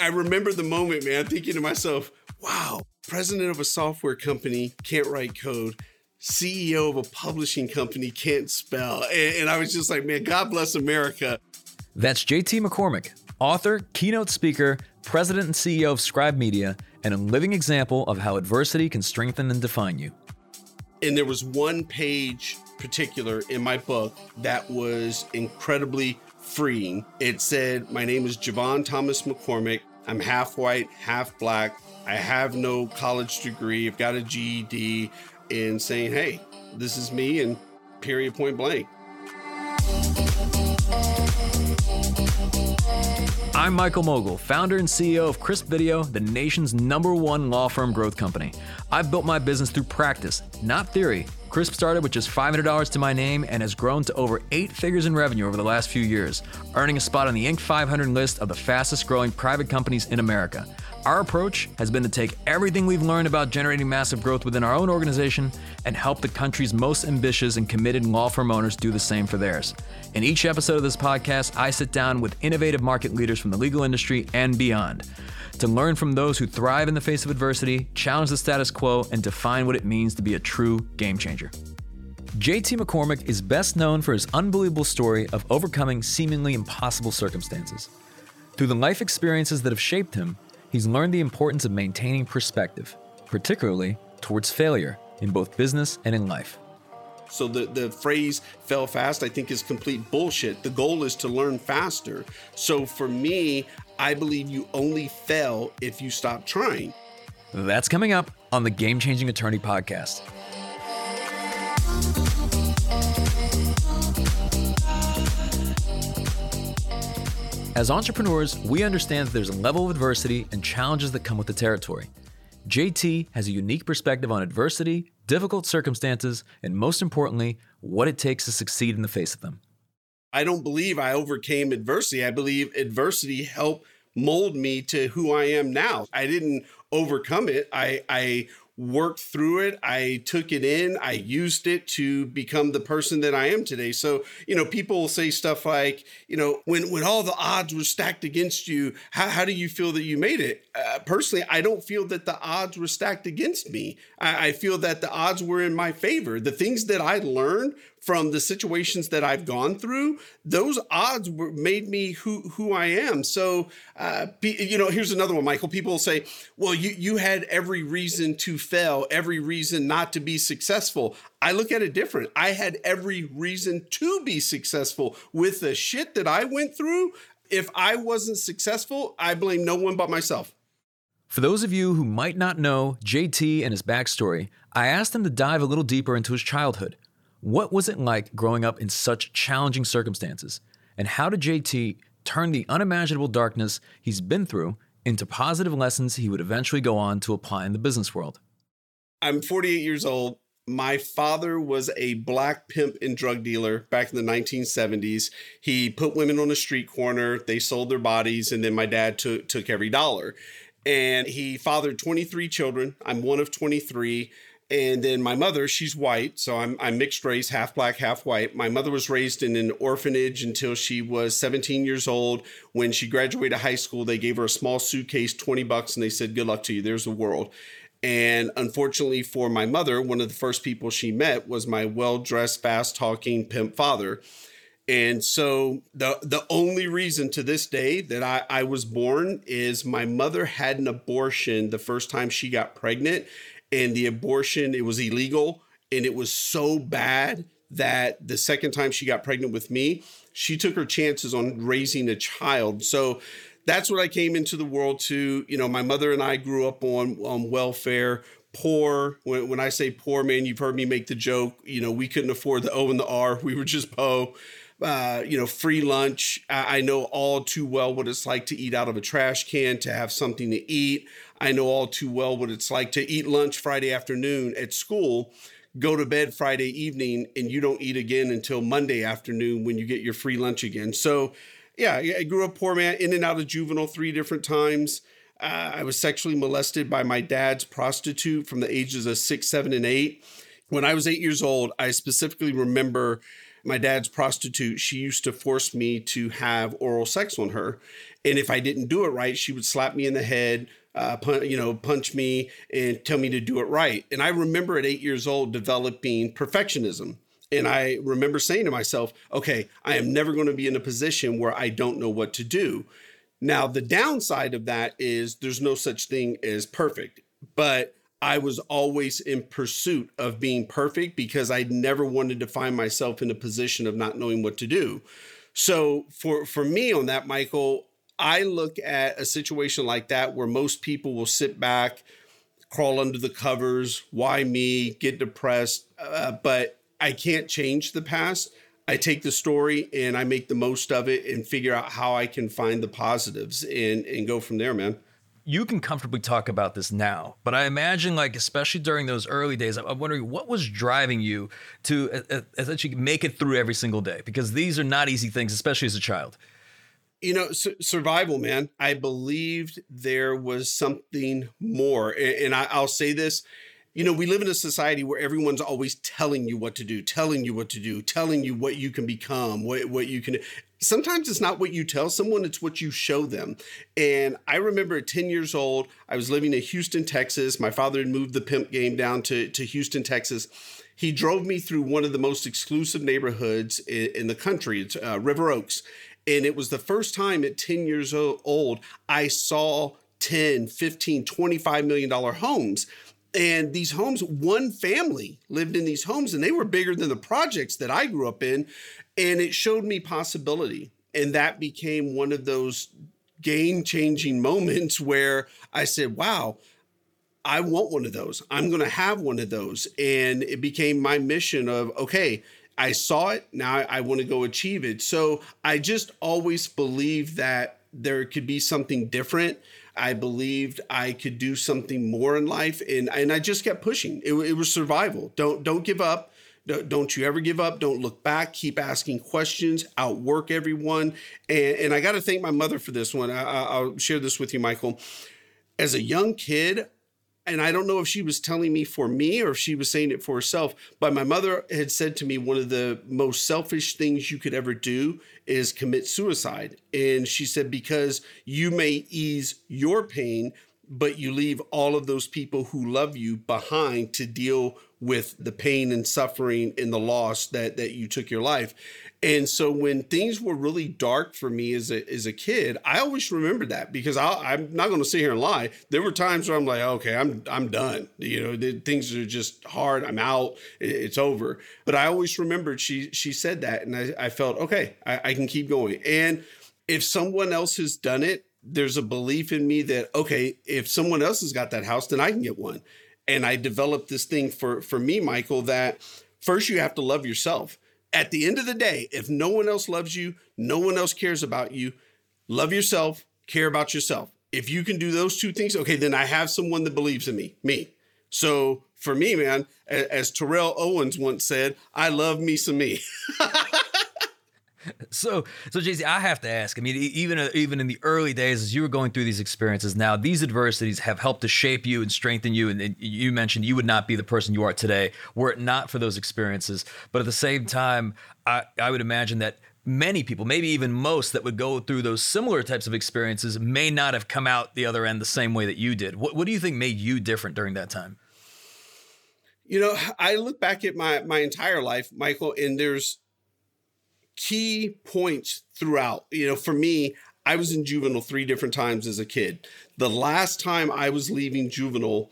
I remember the moment, man, thinking to myself, wow, president of a software company can't write code. CEO of a publishing company can't spell. And, and I was just like, man, God bless America. That's JT McCormick, author, keynote speaker, president and CEO of Scribe Media, and a living example of how adversity can strengthen and define you. And there was one page particular in my book that was incredibly freeing. It said, My name is Javon Thomas McCormick. I'm half white, half black. I have no college degree. I've got a GED. And saying, Hey, this is me, and period, point blank. I'm Michael Mogill, founder and CEO of Crisp Video, the nation's number one law firm growth company. I've built my business through practice, not theory. Crisp started with just $500 to my name and has grown to over eight figures in revenue over the last few years, earning a spot on the Inc. 500 list of the fastest growing private companies in America. Our approach has been to take everything we've learned about generating massive growth within our own organization and help the country's most ambitious and committed law firm owners do the same for theirs. In each episode of this podcast, I sit down with innovative market leaders from the legal industry and beyond to learn from those who thrive in the face of adversity, challenge the status quo, and define what it means to be a true game changer. JT McCormick is best known for his unbelievable story of overcoming seemingly impossible circumstances. Through the life experiences that have shaped him, he's learned the importance of maintaining perspective, particularly towards failure in both business and in life. So the, the phrase fail fast, I think, is complete bullshit. The goal is to learn faster. So for me, I believe you only fail if you stop trying. That's coming up on the Game Changing Attorney podcast. As entrepreneurs, we understand that there's a level of adversity and challenges that come with the territory. JT has a unique perspective on adversity, difficult circumstances, and most importantly, what it takes to succeed in the face of them. I don't believe I overcame adversity. I believe adversity helped mold me to who I am now. I didn't overcome it. I I worked through it. I took it in. I used it to become the person that I am today. So, you know, people will say stuff like, you know, when, when all the odds were stacked against you, how, how do you feel that you made it? Uh, personally, I don't feel that the odds were stacked against me. I, I feel that the odds were in my favor. The things that I learned from the situations that I've gone through, those odds were made me who who I am. So, uh, you know, here's another one, Michael. People say, "Well, you you had every reason to fail, every reason not to be successful." I look at it different. I had every reason to be successful with the shit that I went through. If I wasn't successful, I blame no one but myself. For those of you who might not know JT and his backstory, I asked him to dive a little deeper into his childhood. What was it like growing up in such challenging circumstances? And how did JT turn the unimaginable darkness he's been through into positive lessons he would eventually go on to apply in the business world? I'm 48 years old. My father was a black pimp and drug dealer back in the 1970s. He put women on a street corner, they sold their bodies, and then my dad took, took every dollar. And he fathered 23 children. I'm one of 23. And then my mother, she's white, so I'm, I'm mixed race, half black, half white. My mother was raised in an orphanage until she was 17 years old. When she graduated high school, they gave her a small suitcase, 20 bucks, and they said, Good luck to you. There's the world. And unfortunately for my mother, one of the first people she met was my well dressed, fast talking pimp father. And so the the only reason to this day that I, I was born is my mother had an abortion the first time she got pregnant and the abortion it was illegal and it was so bad that the second time she got pregnant with me she took her chances on raising a child so that's what i came into the world to you know my mother and i grew up on on welfare poor when, when i say poor man you've heard me make the joke you know we couldn't afford the o and the r we were just po uh, you know, free lunch. I, I know all too well what it's like to eat out of a trash can, to have something to eat. I know all too well what it's like to eat lunch Friday afternoon at school, go to bed Friday evening, and you don't eat again until Monday afternoon when you get your free lunch again. So, yeah, I grew up poor man, in and out of juvenile three different times. Uh, I was sexually molested by my dad's prostitute from the ages of six, seven, and eight. When I was eight years old, I specifically remember my dad's prostitute, she used to force me to have oral sex on her. And if I didn't do it right, she would slap me in the head, uh, pun- you know, punch me and tell me to do it right. And I remember at eight years old developing perfectionism. And I remember saying to myself, okay, I am never going to be in a position where I don't know what to do. Now, the downside of that is there's no such thing as perfect, but I was always in pursuit of being perfect because I never wanted to find myself in a position of not knowing what to do. So for for me on that, Michael, I look at a situation like that where most people will sit back, crawl under the covers, why me, get depressed, uh, but I can't change the past. I take the story and I make the most of it and figure out how I can find the positives and and go from there, man you can comfortably talk about this now, but I imagine, like, especially during those early days, I'm wondering what was driving you to uh, uh, essentially make it through every single day because these are not easy things, especially as a child. You know, su- survival, man. I believed there was something more. And, and I, I'll say this you know, we live in a society where everyone's always telling you what to do, telling you what to do, telling you what you can become, what, what you can sometimes it's not what you tell someone, it's what you show them. And I remember at 10 years old, I was living in Houston, Texas. My father had moved the pimp game down to, to Houston, Texas. He drove me through one of the most exclusive neighborhoods in, in the country, it's uh, River Oaks. And it was the first time at 10 years old I saw 10, 15, 25 million dollar homes. And these homes, one family lived in these homes, and they were bigger than the projects that I grew up in and it showed me possibility. And that became one of those game changing moments where i said wow i want one of those. I'm going to have one of those. And it became my mission of okay i saw it now i want to go achieve it so i just always believed that there could be something different I believed I could do something more in life, and and I just kept pushing. It, it was survival. Don't don't give up. Don't you ever give up. Don't look back. Keep asking questions. Outwork everyone. And, and I got to thank my mother for this one. I, I'll share this with you, Michael. As a young kid, and I don't know if she was telling me for me or if she was saying it for herself, but my mother had said to me one of the most selfish things you could ever do is commit suicide. And she said, because you may ease your pain, but you leave all of those people who love you behind to deal with the pain and suffering and the loss that that you took your life. And so when things were really dark for me as a as a kid, I always remember that because I, am not going to sit here and lie. There were times where I'm like, okay, I'm I'm done. You know, things are just hard. I'm out. It, it's over. But I always remembered she she said that, and I, I felt okay. I, I can keep going. And if someone else has done it, there's a belief in me that okay, if someone else has got that house, then I can get one and I developed this thing for for me, Michael, that first you have to love yourself. At the end of the day, if no one else loves you, no one else cares about you, love yourself, care about yourself. If you can do those two things, okay, then I have someone that believes in me, me. So for me, man, as Terrell Owens once said, I love me some me. So, so JC, I have to ask. I mean, even uh, even in the early days, as you were going through these experiences, now these adversities have helped to shape you and strengthen you. And, and you mentioned you would not be the person you are today were it not for those experiences. But at the same time, I, I would imagine that many people, maybe even most, that would go through those similar types of experiences may not have come out the other end the same way that you did. What, what do you think made you different during that time? You know, I look back at my my entire life, Michael, and there's key points throughout. You know, for me, I was in juvenile three different times as a kid. The last time I was leaving juvenile,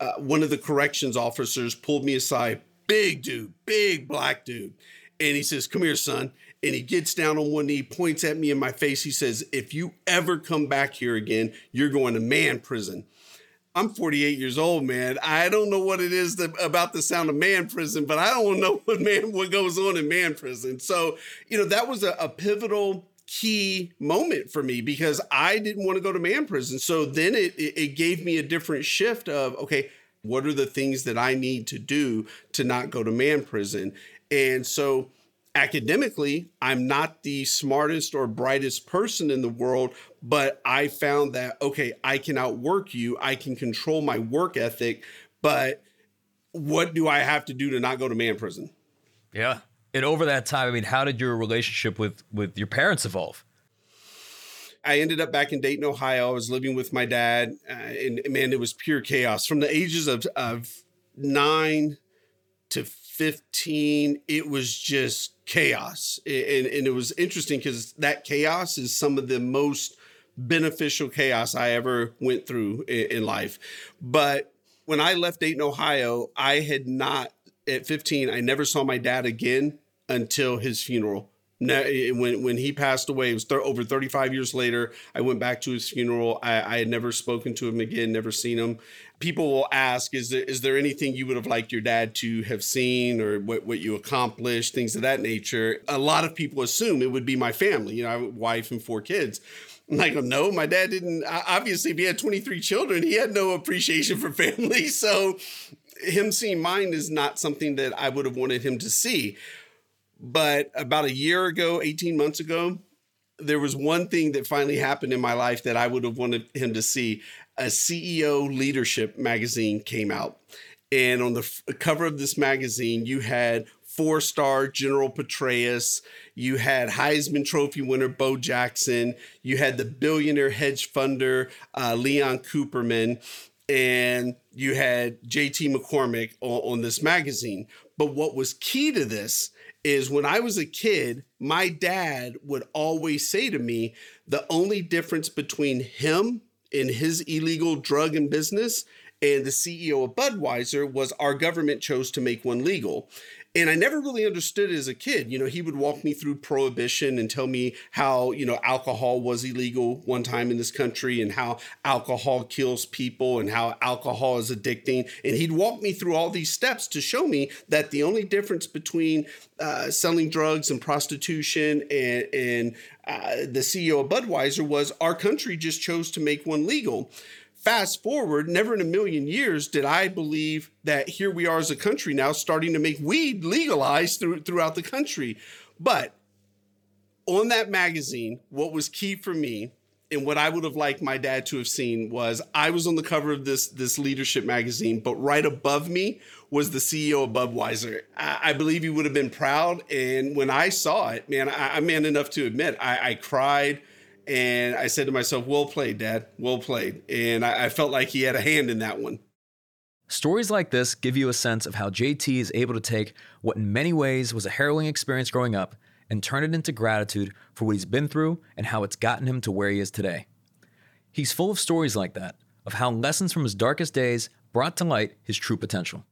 uh, one of the corrections officers pulled me aside, big dude, big black dude. And he says, Come here, son. And he gets down on one knee, points at me in my face. He says, If you ever come back here again, you're going to man prison. I'm 48 years old, man. I don't know what it is that, about the sound of man prison, but I don't know what man what goes on in man prison. So, you know, that was a, a pivotal key moment for me because I didn't want to go to man prison. So then it, it gave me a different shift of okay, what are the things that I need to do to not go to man prison? And so academically, I'm not the smartest or brightest person in the world, but I found that, okay, I can outwork you, I can control my work ethic, but what do I have to do to not go to man prison? Yeah. And over that time, I mean, how did your relationship with with your parents evolve? I ended up back in Dayton, Ohio. I was living with my dad, uh, and man, it was pure chaos from the ages of of nine to 15 it was just chaos. And, and it was interesting because that chaos is some of the most beneficial chaos i ever went through in, in life. But when i left dayton ohio i had not at 15 i never saw my dad again until his funeral now, when when he passed away, it was th- over 35 years later. I went back to his funeral. I, I, had never spoken to him again, never seen him. People will ask, "Is there is there anything you would have liked your dad to have seen, or what what you accomplished, things of that nature?" A lot of people assume it would be my family. You know, I have a wife and four kids. I'm like, oh, no, my dad didn't. Obviously, if he had 23 children, he had no appreciation for family. So, him seeing mine is not something that I would have wanted him to see. But about a year ago, 18 months ago, there was one thing that finally happened in my life that I would have wanted him to see. A CEO leadership magazine came out. And on the f- cover of this magazine, you had four star General Petraeus, you had Heisman Trophy winner Bo Jackson, you had the billionaire hedge funder uh, Leon Cooperman, and you had JT McCormick on, on this magazine. But what was key to this is when I was a kid, my dad would always say to me, the only difference between him and his illegal drug and business and the CEO of Budweiser was our government chose to make one legal. And I never really understood it as a kid. You know, he would walk me through prohibition and tell me how, you know, alcohol was illegal one time in this country and how alcohol kills people and how alcohol is addicting. And he'd walk me through all these steps to show me that the only difference between uh, selling drugs and prostitution and, and uh, the CEO of Budweiser was our country just chose to make one legal fast forward, never in a million years did I believe that here we are as a country now starting to make weed legalized through, throughout the country. But on that magazine, what was key for me and what I would have liked my dad to have seen was I was on the cover of this this leadership magazine, but right above me was the CEO of Budweiser. I, I believe he would have been proud. And when I saw it, man, I, am man enough to admit I, I cried. And I said to myself, well played, Dad, well played. And I, I felt like he had a hand in that one. Stories like this give you a sense of how JT is able to take what in many ways was a harrowing experience growing up and turn it into gratitude for what he's been through and how it's gotten him to where he is today. He's full of stories like that, of how lessons from his darkest days brought to light his true potential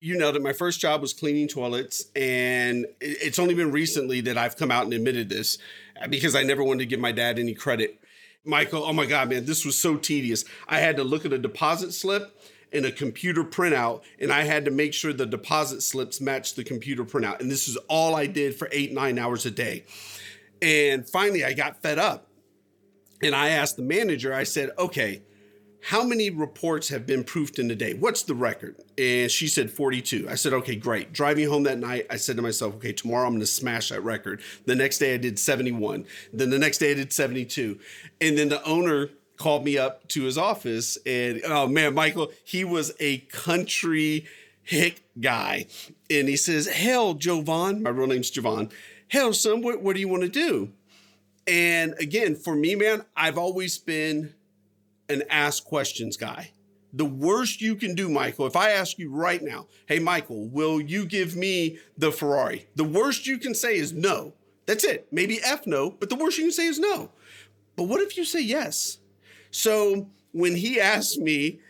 you know that my first job was cleaning toilets and it's only been recently that i've come out and admitted this uh, because i never wanted to give my dad any credit. Michael oh my god man this was so tedious. I had to look at a deposit slip and a computer printout and i had to make sure the deposit slips matched the computer printout and this is all i did for eight nine hours a day. And finally i got fed up and i asked the manager i said okay how many reports have been proofed in a day? What's the record? And she said 42. I said, okay, great. Driving home that night, I said to myself, okay, tomorrow I'm going to smash that record. The next day I did 71. Then the next day I did 72. And then the owner called me up to his office and oh man, Michael, he was a country hick guy. And he says, hell, Jovan, my real name's Jovan. Hell, son, what, what do you want to do? And again, for me, man, I've always been an ask questions guy. The worst you can do, Michael, if I ask you right now, hey, Michael, will you give me the Ferrari? The worst you can say is no. That's it. Maybe F no, but the worst you can say is no. But what if you say yes? So when he asked me,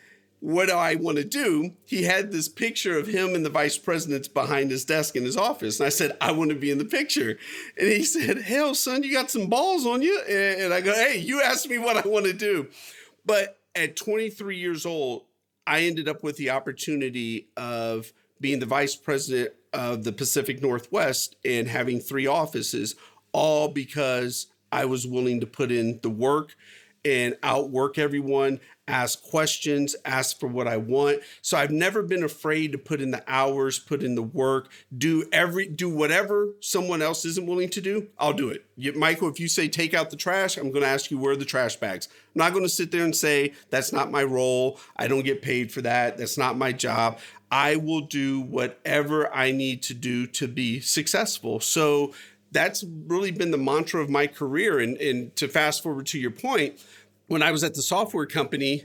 what do I want to do? He had this picture of him and the vice president's behind his desk in his office. And I said, I want to be in the picture. And he said, Hell, son, you got some balls on you. And I go, Hey, you asked me what I want to do. But at 23 years old, I ended up with the opportunity of being the vice president of the Pacific Northwest and having three offices, all because I was willing to put in the work and outwork everyone, ask questions, ask for what I want. So I've never been afraid to put in the hours, put in the work, do every do whatever someone else isn't willing to do, I'll do it. You, Michael, if you say take out the trash, I'm going to ask you where are the trash bags. I'm not going to sit there and say that's not my role. I don't get paid for that. That's not my job. I will do whatever I need to do to be successful. So that's really been the mantra of my career. And, and to fast forward to your point, when I was at the software company,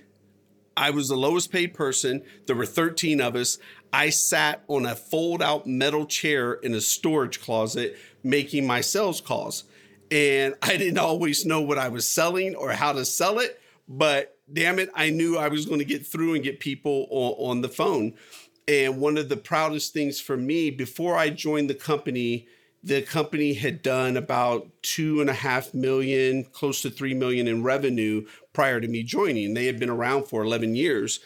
I was the lowest paid person. There were 13 of us. I sat on a fold out metal chair in a storage closet making my sales calls. And I didn't always know what I was selling or how to sell it, but damn it, I knew I was going to get through and get people on, on the phone. And one of the proudest things for me before I joined the company, the company had done about two and a half million, close to three million in revenue prior to me joining. They had been around for 11 years.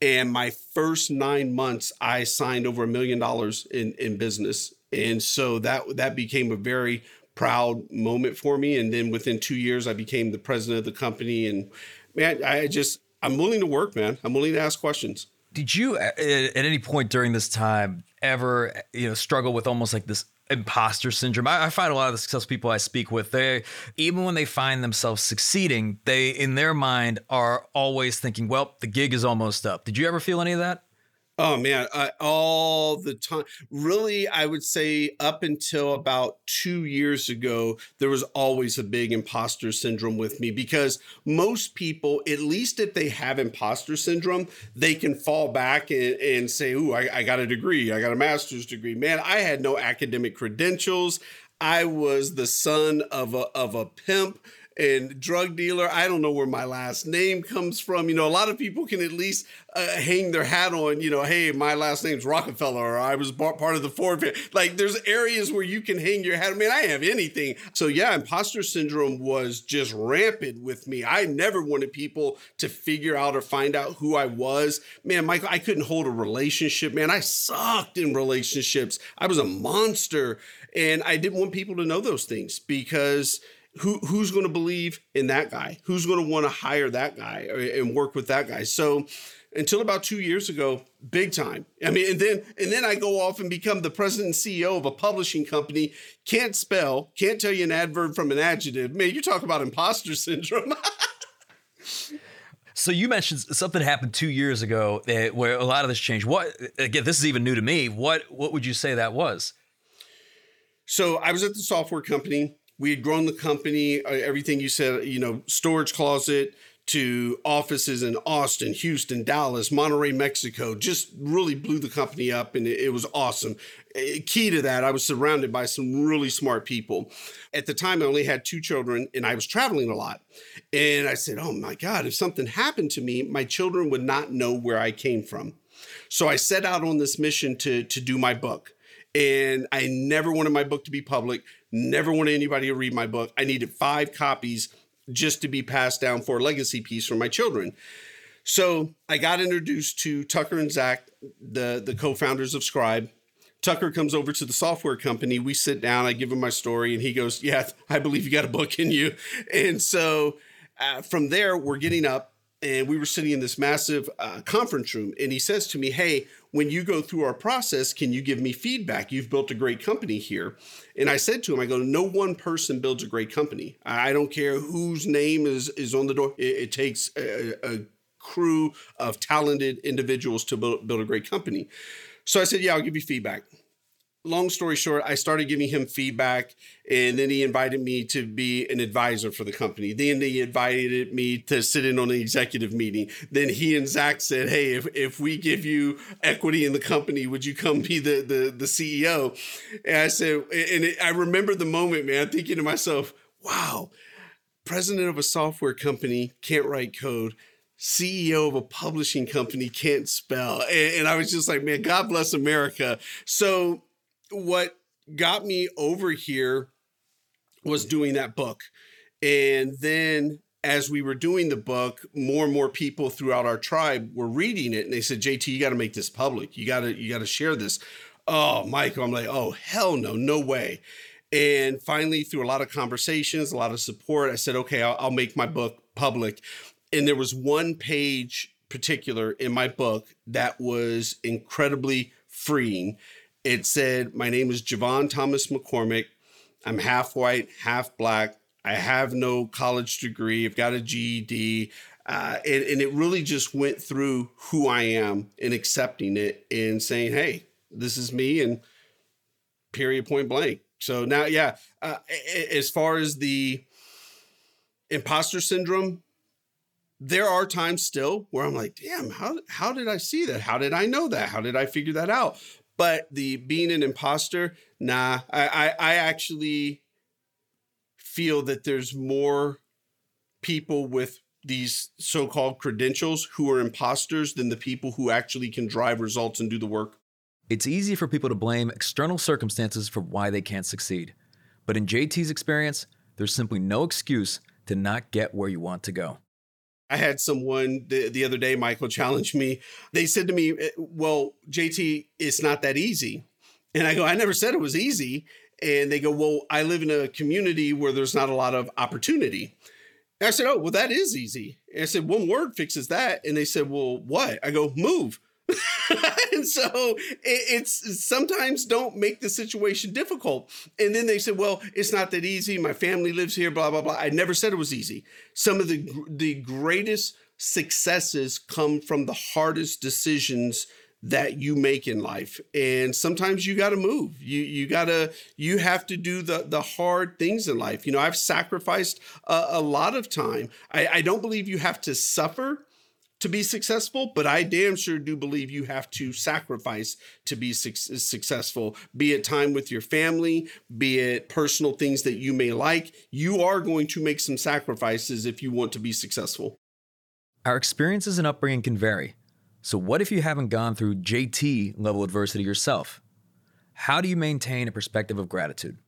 And my first nine months, I signed over a million dollars in, in business. And so that that became a very proud moment for me. And then within two years, I became the president of the company. And man, I just I'm willing to work, man. I'm willing to ask questions. Did you at any point during this time ever you know struggle with almost like this imposter syndrome. I, I, find a lot of the successful people I speak with, they even when they find themselves succeeding, they in their mind are always thinking, "Well, the gig is almost up." Did you ever feel any of that? Oh man, uh, all the time. Really, I would say up until about two years ago, there was always a big imposter syndrome with me because most people, at least if they have imposter syndrome, they can fall back and, and say, Ooh, I, I got a degree, I got a master's degree. Man, I had no academic credentials. I was the son of a, of a pimp and drug dealer. I don't know where my last name comes from. You know, a lot of people can at least uh, hang their hat on, you know, hey, my last name's Rockefeller, or I was part of the Ford. Like, there's areas where you can hang your hat. I mean, I have anything. So, yeah, imposter syndrome was just rampant with me. I never wanted people to figure out or find out who I was. Man, Michael, I couldn't hold a relationship. Man, I sucked in relationships. I was a monster. And I didn't want people to know those things because who who's going to believe in that guy? Who's going to want to hire that guy and work with that guy? So until about two years ago, big time. I mean, and then and then I go off and become the president and CEO of a publishing company. Can't spell, can't tell you an adverb from an adjective. Man, you talk about imposter syndrome. So you mentioned something happened two years ago eh, where a lot of this changed. What again? This is even new to me. What what would you say that was? So I was at the software company we had grown the company, uh, everything you said, you know, storage closet to offices in Austin, Houston, Dallas, Monterrey, Mexico, just really blew the company up and it, was awesome. Uh, key to that, I was surrounded by some really smart people. At the time, I only had two children and I was traveling a lot. And I said, Oh my God, if something happened to me, my children would not know where I came from. So I set out on this mission to, to do my book. And I never wanted my book to be public Never wanted anybody to read my book. I needed five copies just to be passed down for a legacy piece for my children. So I got introduced to Tucker and Zach, the, the co founders of Scribe. Tucker comes over to the software company. We sit down. I give him my story, and he goes, Yeah, I believe you got a book in you. And so uh, from there, we're getting up, and we were sitting in this massive uh, conference room. And he says to me, Hey, when you go through our process, can you give me feedback? You've built a great company here. And I said to him, I go, no one person builds a great company. I don't care whose name is, is on the door. It, it takes a, a, crew of talented individuals to build, build a great company. So I said, yeah, I'll give you feedback long story short, I started giving him feedback, and then he invited me to be an advisor for the company. Then he invited me to sit in on an executive meeting. Then he and Zach said, "Hey, if, if we give you equity in the company, would you come be the the, the CEO?" And I said, and it, I remember the moment, man, thinking to myself, "Wow." President of a software company can't write code. CEO of a publishing company can't spell. And, and, I was just like, man, God bless America. So what got me over here was doing that book. And then as we were doing the book, more and more people throughout our tribe were reading it and they said, JT, you got to make this public. You got to you got to share this. Oh, Michael, I'm like, "Oh, hell no, no way." And finally, through a lot of conversations, a lot of support, I said, okay, I'll, I'll, make my book public. And there was one page particular in my book that was incredibly freeing. It said, My name is Javon Thomas McCormick. I'm half white, half black. I have no college degree. I've got a GED. Uh, and, and it really just went through who I am and accepting it and saying, hey, this is me and period point blank. So now, yeah, uh, as far as the imposter syndrome, there are times still where I'm like, damn, how, how did I see that? How did I know that? How did I figure that out? But the being an imposter, nah, I, I, I actually feel that there's more people with these so-called credentials who are imposters than the people who actually can drive results and do the work. It's easy for people to blame external circumstances for why they can't succeed. But in JT's experience, there's simply no excuse to not get where you want to go. I had someone the, the other day, Michael, challenge me. They said to me, eh, Well, JT, it's not that easy. And I go, I never said it was easy. And they go, Well, I live in a community where there's not a lot of opportunity. And I said, Oh, well, that is easy. And I said, One word fixes that. And they said, Well, what? I go, Move. and so it's sometimes don't make the situation difficult. And then they said, "Well, it's not that easy. My family lives here. Blah blah blah." I never said it was easy. Some of the the greatest successes come from the hardest decisions that you make in life and sometimes you got to move you you got to you have to do the the hard things in life you know i've sacrificed a, a lot of time I, I don't believe you have to suffer to be successful, but I damn sure do believe you have to sacrifice to be su- successful, be it time with your family, be it personal things that you may like. You are going to make some sacrifices if you want to be successful. Our experiences and upbringing can vary. So, what if you haven't gone through JT level adversity yourself? How do you maintain a perspective of gratitude?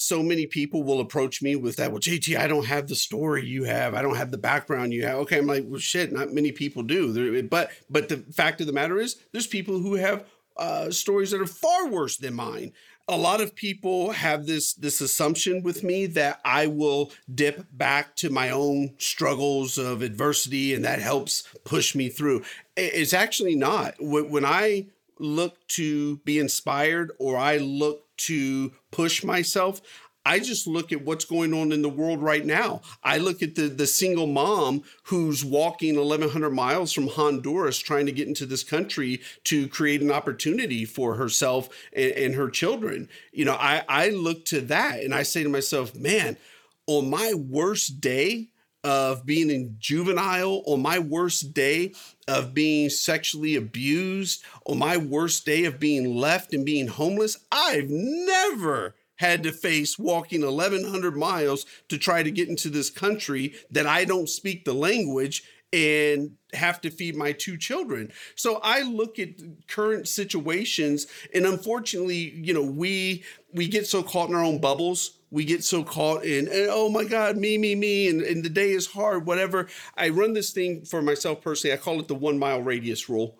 So many people will approach me with that. Well, JT, I don't have the story you have. I don't have the background you have. Okay, I'm like, well, shit. Not many people do. But but the fact of the matter is, there's people who have uh, stories that are far worse than mine a lot of people have this this assumption with me that I will dip back to my own struggles of adversity and that helps push me through. It's actually not. When I look to be inspired or I look to push myself, I just look at what's going on in the world right now. I look at the the single mom who's walking 1100 miles from Honduras trying to get into this country to create an opportunity for herself and, and her children. You know, I I look to that and I say to myself, man, on my worst day, of being in juvenile, on my worst day of being sexually abused, on my worst day of being left and being homeless, I've never had to face walking 1,100 miles to try to get into this country that I don't speak the language and have to feed my two children. So I look at current situations and unfortunately, you know, we we get so caught in our own bubbles. We get so caught in, and, oh my God, me, me, me, and, and the day is hard, whatever. I run this thing for myself personally. I call it the one mile radius rule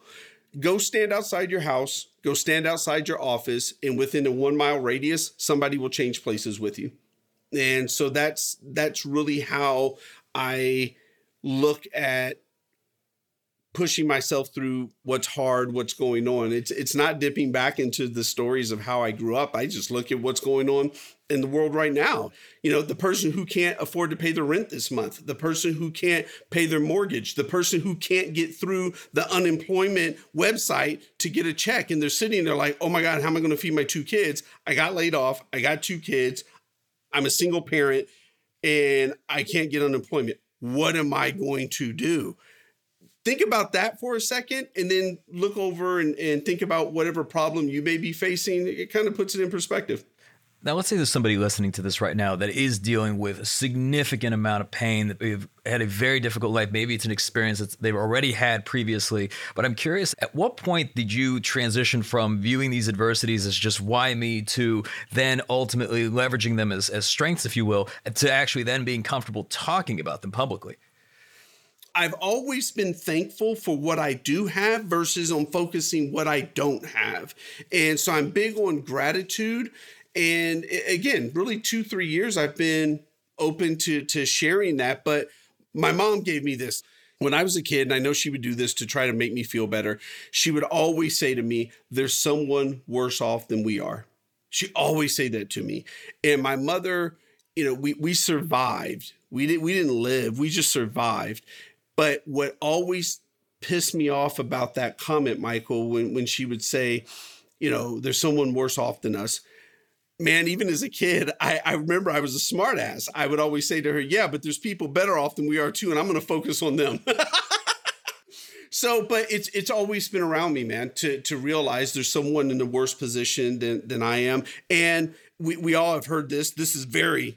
go stand outside your house, go stand outside your office, and within a one mile radius, somebody will change places with you. And so that's that's really how I look at pushing myself through what's hard, what's going on. It's it's not dipping back into the stories of how I grew up. I just look at what's going on in the world right now. You know, the person who can't afford to pay their rent this month, the person who can't pay their mortgage, the person who can't get through the unemployment website to get a check and they're sitting there like, "Oh my god, how am I going to feed my two kids? I got laid off. I got two kids. I'm a single parent and I can't get unemployment. What am I going to do?" Think about that for a second and then look over and, and think about whatever problem you may be facing. It kind of puts it in perspective. Now, let's say there's somebody listening to this right now that is dealing with a significant amount of pain, that they've had a very difficult life. Maybe it's an experience that they've already had previously. But I'm curious, at what point did you transition from viewing these adversities as just why me to then ultimately leveraging them as, as strengths, if you will, to actually then being comfortable talking about them publicly? I've always been thankful for what I do have versus on focusing what I don't have. And so I'm big on gratitude. And again, really two, three years I've been open to to sharing that. But My mom gave me this when I was a kid, and I know she would do this to try to make me feel better. She would always say to me, There's someone worse off than we are. She always say that to me. And my mother, you know, we we survived. We didn't we didn't live. We just survived. But what always pissed me off about that comment, Michael, when when she would say, you know, there's someone worse off than us. Man, even as a kid, I, I remember I was a smartass. I would always say to her, Yeah, but there's people better off than we are too, and I'm gonna focus on them. so but it's it's always been around me man to to realize there's someone in a worse position than than i am and we, we all have heard this this is very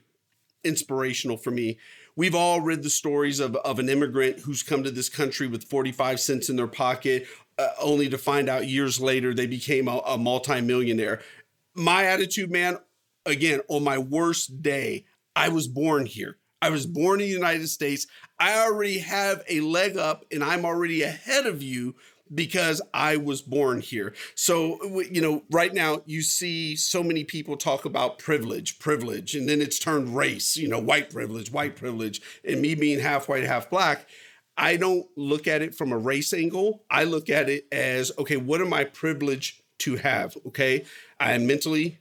inspirational for me we've all read the stories of, of an immigrant who's come to this country with 45 cents in their pocket uh, only to find out years later they became a, a multimillionaire my attitude man again on my worst day i was born here I was born in the United States. I already have a leg up and I'm already ahead of you because I was born here. So, you know, right now you see so many people talk about privilege, privilege, and then it's turned race, you know, white privilege, white privilege, and me being half white, half black. I don't look at it from a race angle. I look at it as okay, what am I privileged to have? Okay, I am mentally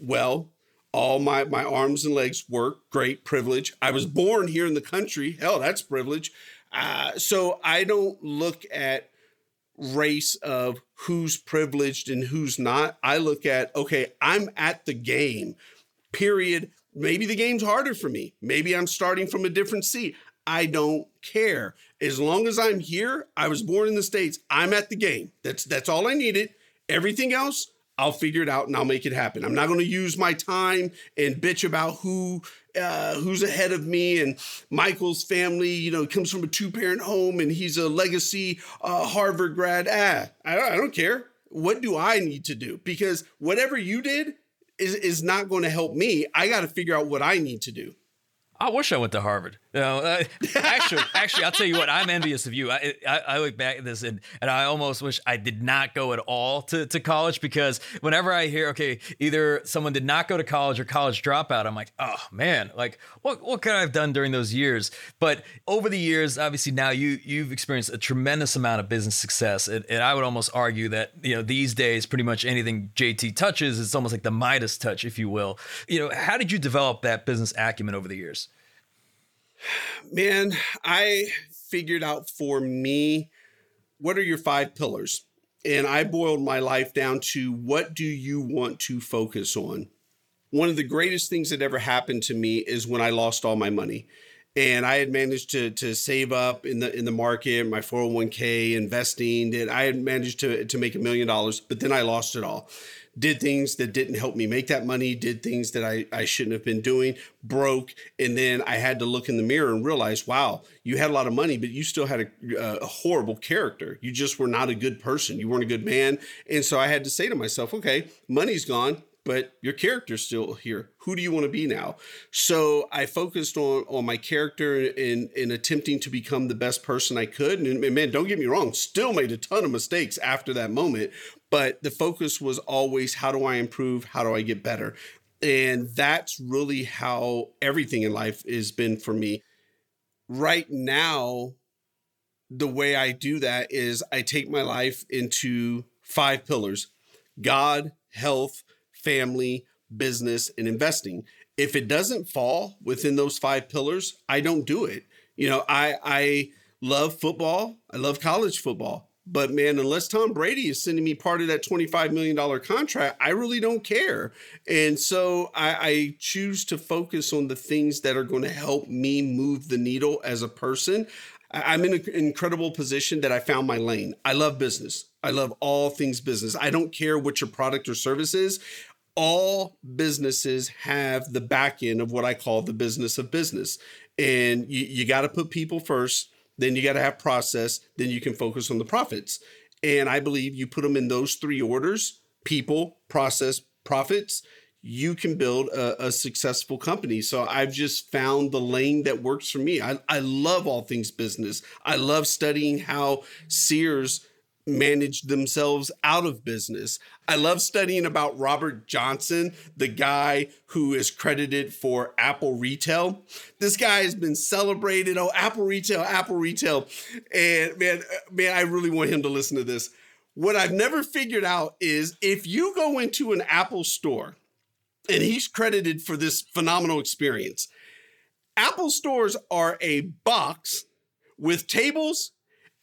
well all my my arms and legs work great privilege i was born here in the country hell that's privilege uh, so i don't look at race of who's privileged and who's not i look at okay i'm at the game period. Maybe the game's harder for me. Maybe i'm starting from a different seat. I don't care. As long as i'm here i was born in the states i'm at the game. That's that's all i needed. Everything else I'll figure it out and I'll make it happen. I'm not going to use my time and bitch about who uh, who's ahead of me and Michael's family. You know, comes from a two parent home and he's a legacy uh, Harvard grad. Ah, I don't, I don't care. What do I need to do? Because whatever you did is is not going to help me. I got to figure out what I need to do. I wish I went to Harvard. You know, uh, actually, actually, I'll tell you what. I'm envious of you. I, I, I, look back at this and, and I almost wish I did not go at all to, to college because whenever I hear, okay, either someone did not go to college or college dropout, I'm like, oh man, like what what could I have done during those years? But over the years, obviously now you you've experienced a tremendous amount of business success, and, and I would almost argue that you know these days, pretty much anything JT touches, it's almost like the Midas touch, if you will. You know, how did you develop that business acumen over the years? Man, I figured out for me what are your five pillars? And I boiled my life down to what do you want to focus on? One of the greatest things that ever happened to me is when I lost all my money. And I had managed to to save up in the in the market, my 401k, investing, and I had managed to to make a million dollars, but then I lost it all did things that didn't help me make that money, did things that I, I shouldn't have been doing, broke. And then I had to look in the mirror and realize, wow, you had a lot of money, but you still had a, uh, a horrible character. You just were not a good person. You weren't a good man. And so I had to say to myself, okay, money's gone but your character's still here. Who do you want to be now? So I focused on on my character in in attempting to become the best person I could. And, and man, don't get me wrong, still made a ton of mistakes after that moment but the focus was always how do I improve? How do I get better? And that's really how everything in life has been for me. Right now, the way I do that is I take my life into five pillars God, health, family, business, and investing. If it doesn't fall within those five pillars, I don't do it. You know, I I love football. I love college football. But man, unless Tom Brady is sending me part of that $25 million contract, I really don't care. And so I, I, choose to focus on the things that are going to help me move the needle as a person. I'm in an incredible position that I found my lane. I love business. I love all things business. I don't care what your product or service is. All businesses have the back end of what I call the business of business. And you, you got to put people first then you got to have process, then you can focus on the profits. And I believe you put them in those three orders people, process, profits you can build a, a, successful company. So I've just found the lane that works for me. I, I love all things business. I love studying how Sears managed themselves out of business. I love studying about Robert Johnson, the guy who is credited for Apple Retail. This guy has been celebrated. Oh, Apple Retail, Apple Retail. And man, uh, man, I really want him to listen to this. What I've never figured out is if you go into an Apple store, and he's credited for this phenomenal experience. Apple stores are a box with tables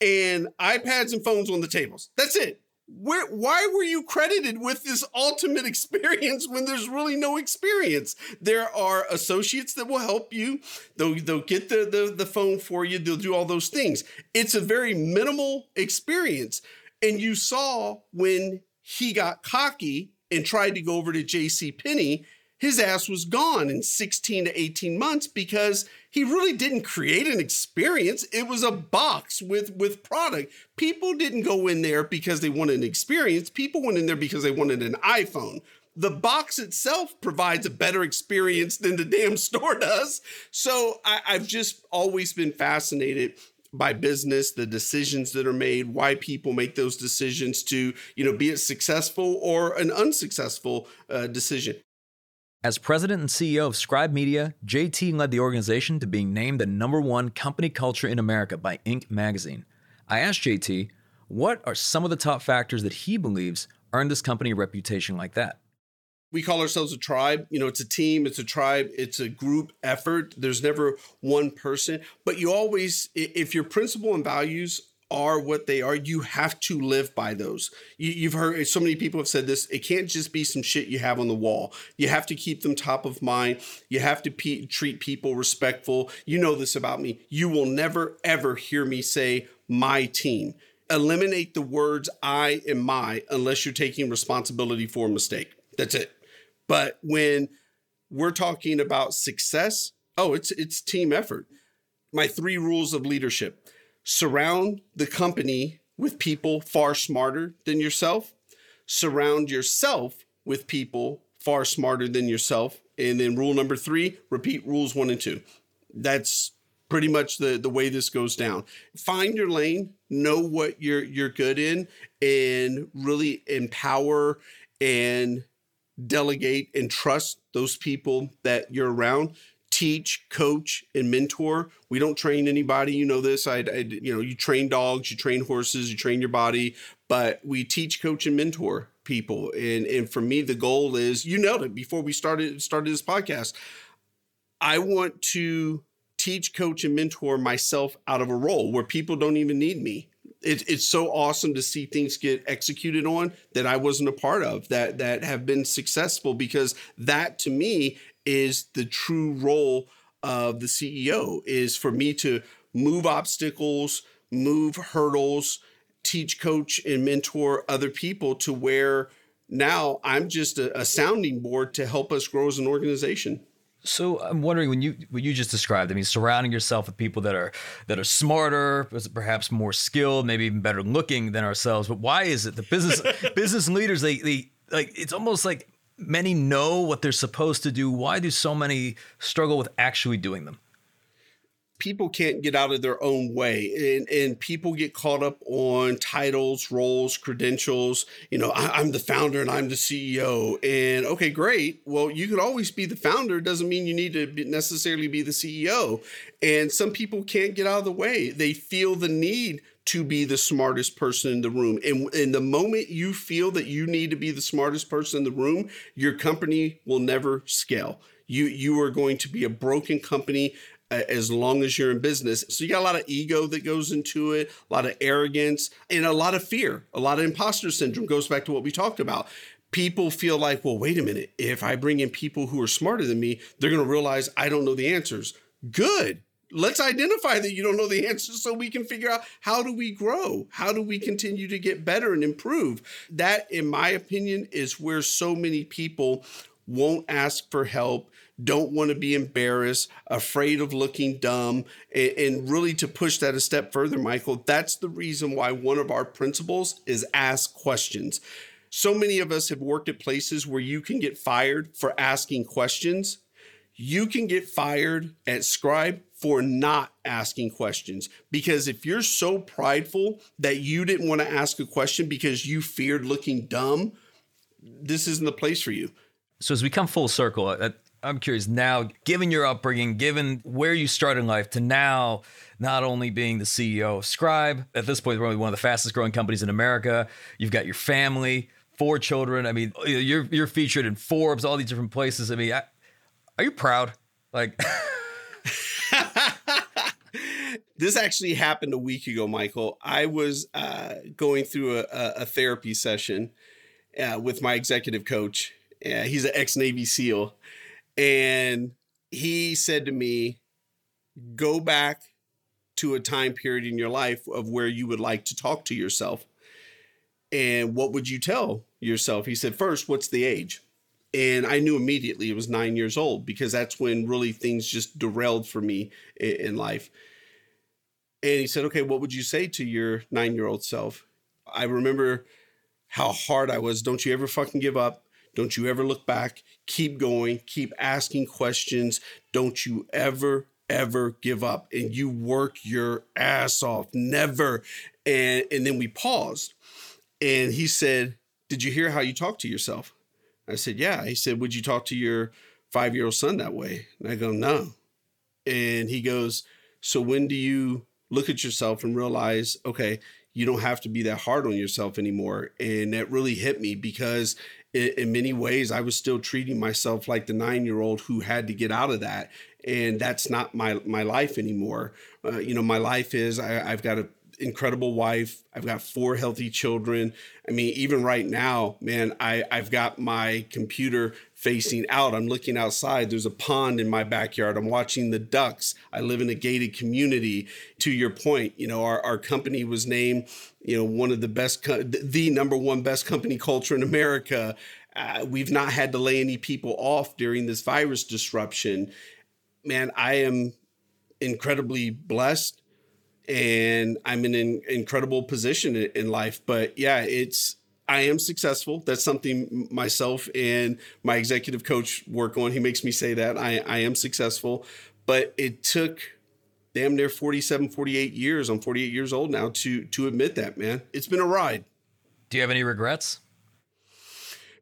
and iPads and phones on the tables. That's it. Where, why were you credited with this ultimate experience when there's really no experience? There are associates that will help you. They'll, they'll get the, the, the phone for you. They'll do all those things. It's a very minimal experience. And you saw when he got cocky and tried to go over to JC Penney, his ass was gone in 16 to 18 months because he really didn't create an experience. It was a box with with product. People didn't go in there because they wanted an experience. People went in there because they wanted an iPhone. The box itself provides a better experience than the damn store does. So I, I've just always been fascinated by business, the decisions that are made, why people make those decisions to, you know, be it successful or an unsuccessful uh, decision. As president and CEO of Scribe Media, JT led the organization to being named the number one company culture in America by Inc. magazine. I asked JT, what are some of the top factors that he believes earned this company a reputation like that? we call ourselves a tribe. You know, it's a team, it's a tribe, it's a group effort. There's never one person, but you always, if your principle and values are what they are, you have to live by those. You, have heard so many people have said this. It can't just be some shit you have on the wall. You have to keep them top of mind. You have to pe- treat people respectful. You know this about me. You will never ever hear me say my team. Eliminate the words I and my unless you're taking responsibility for a mistake. That's it. But when we're talking about success, oh, it's it's team effort. My three rules of leadership. Surround the company with people far smarter than yourself. Surround yourself with people far smarter than yourself. And then rule number 3, repeat rules 1 and 2. That's pretty much the the way this goes down. Find your lane, know what you're you're good in and really empower and delegate and trust those people that you're around teach coach and mentor. We don't train anybody. You know this. I, I, you know you train dogs you train horses you train your body but we teach coach and mentor people. And and for me the goal is you nailed it before we started started this podcast. I want to teach coach and mentor myself out of a role where people don't even need me. It, it's so awesome to see things get executed on that I wasn't a part of that that have been successful because that to me is the true role of the CEO is for me to move obstacles, move hurdles, teach, coach, and mentor other people to where now I'm just a, a sounding board to help us grow as an organization. So I'm wondering when you what you just described. I mean, surrounding yourself with people that are that are smarter, perhaps more skilled, maybe even better looking than ourselves. But why is it the business business leaders they they like it's almost like many know what they're supposed to do. Why do so many struggle with actually doing them? people can't get out of their own way and, and people get caught up on titles roles credentials. You know I, am the founder and i'm the ceo and okay great. Well you could always be the founder. Doesn't mean you need to be necessarily be the ceo and some people can't get out of the way. They feel the need to be the smartest person in the room. And, the moment you feel that you need to be the smartest person in the room, your company will never scale. You you are going to be a broken company uh, as long as you're in business. So you got a lot of ego that goes into it, a lot of arrogance, and a lot of fear. A lot of imposter syndrome goes back to what we talked about. People feel like, well, wait a minute. If I bring in people who are smarter than me, they're going to realize I don't know the answers. Good. Let's identify that you don't know the answer so we can figure out how do we grow? How do we continue to get better and improve? That, in my opinion, is where so many people won't ask for help don't want to be embarrassed, afraid of looking dumb, and, and, really to push that a step further, Michael, that's the reason why one of our principles is ask questions. So many of us have worked at places where you can get fired for asking questions. You can get fired at Scribe for not asking questions. Because if you're so prideful that you didn't want to ask a question because you feared looking dumb, this isn't the place for you. So as we come full circle, I'm curious now, given your upbringing, given where you started in life to now, not only being the CEO of Scribe, at this point, probably one of the fastest growing companies in America. You've got your family, four children. I mean, you're you're featured in Forbes, all these different places. I mean, I, are you proud? Like, this actually happened a week ago, Michael. I was uh, going through a, a, therapy session uh, with my executive coach. Uh, he's an ex Navy SEAL. And he said to me, Go back to a time period in your life of where you would like to talk to yourself. And what would you tell yourself? He said, First, what's the age? And I knew immediately it was nine years old because that's when really things just derailed for me in, life. And he said, Okay, what would you say to your nine year old self? I remember how hard I was. Don't you ever fucking give up. Don't you ever look back. Keep going. Keep asking questions. Don't you ever, ever give up. And you work your ass off. Never. And, and then we paused. And he said, Did you hear how you talk to yourself? I said, Yeah. He said, Would you talk to your five year old son that way? And I go, No. And he goes, So when do you look at yourself and realize, okay, you don't have to be that hard on yourself anymore? And that really hit me because in, in many ways, I was still treating myself like the nine year old who had to get out of that. And that's not my, my life anymore. Uh, you know, my life is I, I've got a incredible wife. I've got four healthy children. I mean, even right now, man, I, I've got my computer facing out. I'm looking outside. There's a pond in my backyard. I'm watching the ducks. I live in a gated community. To your point, you know, our, our company was named, you know, one of the best, co- the number one best company culture in America. Uh, we've not had to lay any people off during this virus disruption. Man, I am incredibly blessed and I'm in an incredible position in life. But yeah, it's I am successful. That's something myself and my executive coach work on. He makes me say that I, I am successful, but it took damn near 47, 48 years. I'm 48 years old now to to admit that, man. It's been a ride. Do you have any regrets?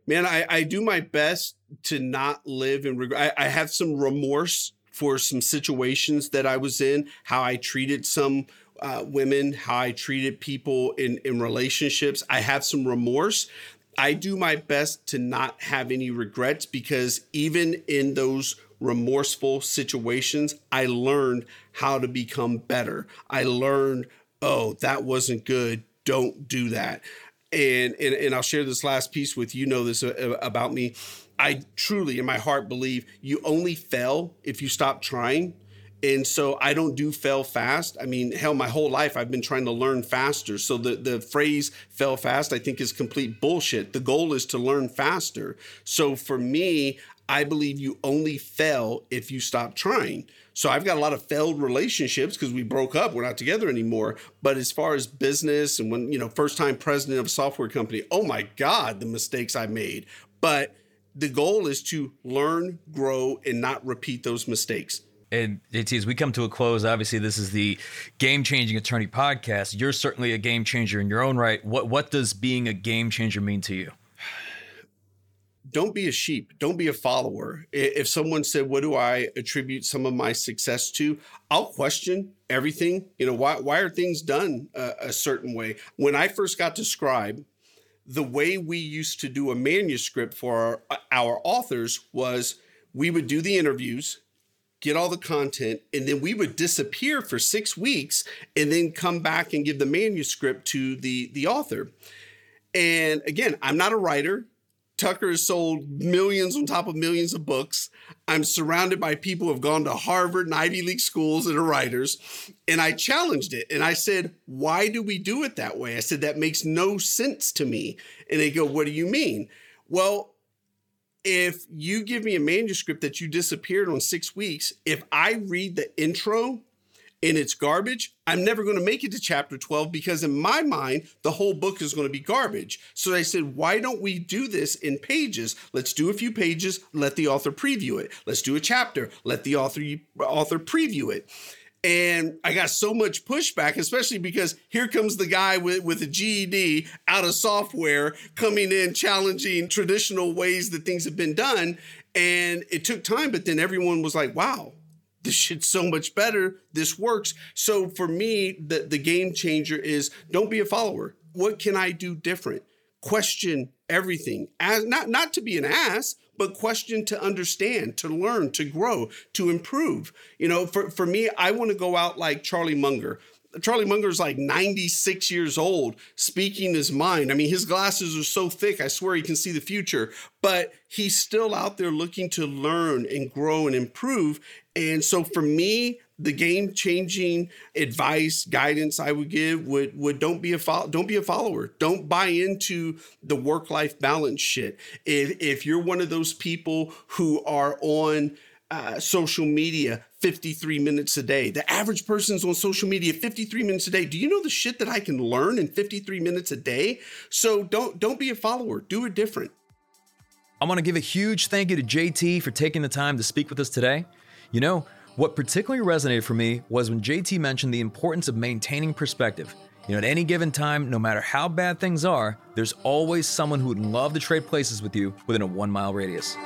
Man, I, I do my best to not live in regret. I, I have some remorse for some situations that I was in, how I treated some uh, women, how I treated people in, in relationships. I have some remorse. I do my best to not have any regrets because even in those remorseful situations, I learned how to become better. I learned, oh, that wasn't good. Don't do that. And, and, and I'll share this last piece with you know this uh, about me I truly, in my heart, believe you only fail if you stop trying. And so I don't do fail fast. I mean, hell, my whole life I've been trying to learn faster. So the, the phrase fail fast, I think, is complete bullshit. The goal is to learn faster. So for me, I believe you only fail if you stop trying. So I've got a lot of failed relationships because we broke up. We're not together anymore. But as far as business and when, you know, first time president of a software company, oh my God, the mistakes I made. But the goal is to learn, grow, and not repeat those mistakes. And it is we come to a close. Obviously, this is the game changing attorney podcast. You're certainly a game changer in your own right. What what does being a game changer mean to you? Don't be a sheep. Don't be a follower. If someone said, "What do I attribute some of my success to?" I'll question everything. You know, why why are things done a, a certain way? When I first got to Scribe, the way we used to do a manuscript for our, our authors was we would do the interviews get all the content and then we would disappear for six weeks and then come back and give the manuscript to the the author. And again i'm not a writer Tucker has sold millions on top of millions of books. I'm surrounded by people who have gone to Harvard and Ivy League schools and are writers. And I challenged it and I said, Why do we do it that way? I said, That makes no sense to me. And they go, What do you mean? Well, if you give me a manuscript that you disappeared on six weeks, if I read the intro and it's garbage, I'm never going to make it to chapter 12 because in my mind, the whole book is going to be garbage. So I said, why don't we do this in pages? Let's do a few pages, let the author preview it. Let's do a chapter, let the author author preview it. And I got so much pushback, especially because here comes the guy with, with a GED out of software coming in challenging traditional ways that things have been done. And it took time, but then everyone was like, wow, this shit's so much better. This works. So for me, the, the game changer is don't be a follower. What can I do different? Question everything. As not not to be an ass, but question to understand, to learn, to grow, to improve. You know, for, for me, I want to go out like Charlie Munger. Charlie Munger is like 96 years old, speaking his mind. I mean, his glasses are so thick, I swear he can see the future, but he's still out there looking to learn and grow and improve. And so for me, the game changing advice guidance I would give would would don't be a fo- don't be a follower. Don't buy into the work life balance shit. If if you're one of those people who are on uh, social media 53 minutes a day. The average person's on social media 53 minutes a day. Do you know the shit that I can learn in 53 minutes a day? So don't don't be a follower. Do it different. I want to give a huge thank you to JT for taking the time to speak with us today. You know, what particularly resonated for me was when JT mentioned the importance of maintaining perspective. You know, at any given time, no matter how bad things are, there's always someone who would love to trade places with you within a one mile radius.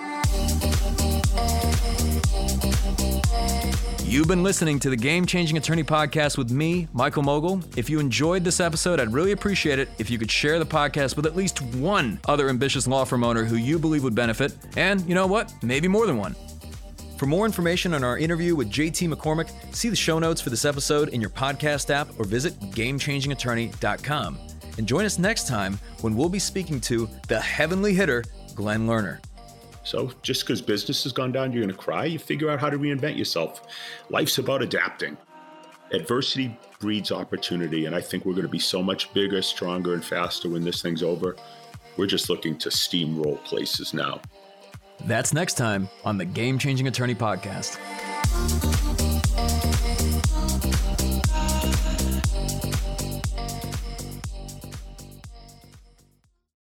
You've been listening to the Game Changing Attorney podcast with me, Michael Mogill. If you enjoyed this episode, I'd really appreciate it if you could share the podcast with at least one other ambitious law firm owner who you believe would benefit. And you know what? Maybe more than one. For more information on our interview with JT McCormick, see the show notes for this episode in your podcast app or visit GameChangingAttorney.com. And join us next time when we'll be speaking to the heavy hitter, Glen Lerner. So just because business has gone down, you're going to cry. You figure out how to reinvent yourself. Life's about adapting. Adversity breeds opportunity, and I think we're going to be so much bigger, stronger, and faster when this thing's over. We're just looking to steamroll places now. That's next time on the Game Changing Attorney Podcast.